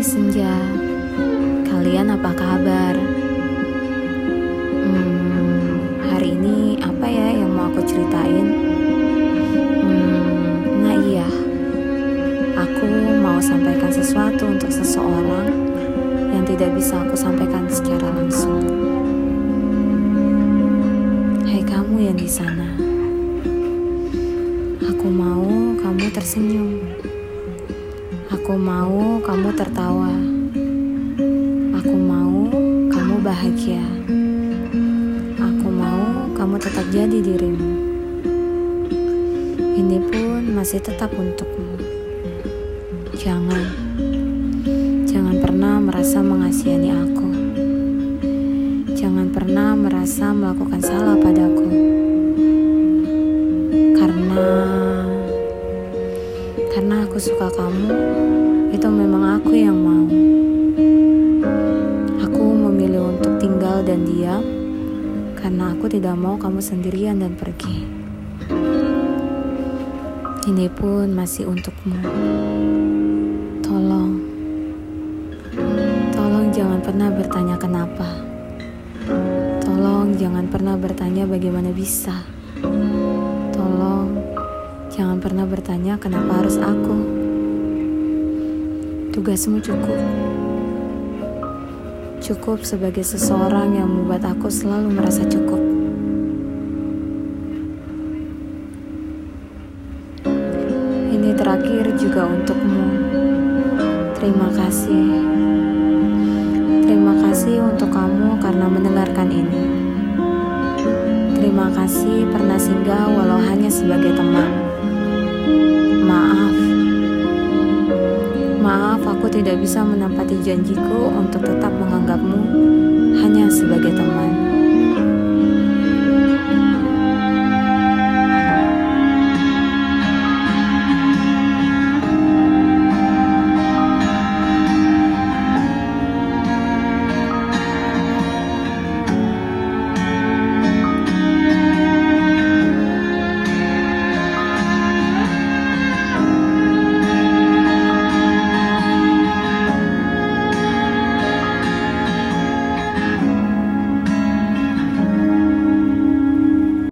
Hai Senja, kalian apa kabar? Hmm, hari ini apa ya yang mau aku ceritain? Hmm, nah iya, aku mau sampaikan sesuatu untuk seseorang yang tidak bisa aku sampaikan secara langsung. Hai kamu yang di sana, aku mau kamu tersenyum. Aku mau kamu tertawa. Aku mau kamu bahagia. Aku mau kamu tetap jadi dirimu. Ini pun masih tetap untukmu. Jangan, jangan pernah merasa mengasihani aku. Jangan pernah merasa melakukan salah padaku. Karena, karena aku suka kamu, itu memang aku yang mau. Aku memilih untuk tinggal dan diam karena aku tidak mau kamu sendirian dan pergi. Ini pun masih untukmu. Tolong, tolong jangan pernah bertanya kenapa. Tolong jangan pernah bertanya bagaimana bisa. Jangan pernah bertanya kenapa harus aku. Tugasmu cukup. Cukup sebagai seseorang yang membuat aku selalu merasa cukup. Ini terakhir juga untukmu. Terima kasih. Terima kasih untuk kamu karena mendengarkan ini. Kasih pernah singgah walau hanya sebagai teman. Maaf. Maaf aku tidak bisa menempati janjiku untuk tetap menganggapmu hanya sebagai teman.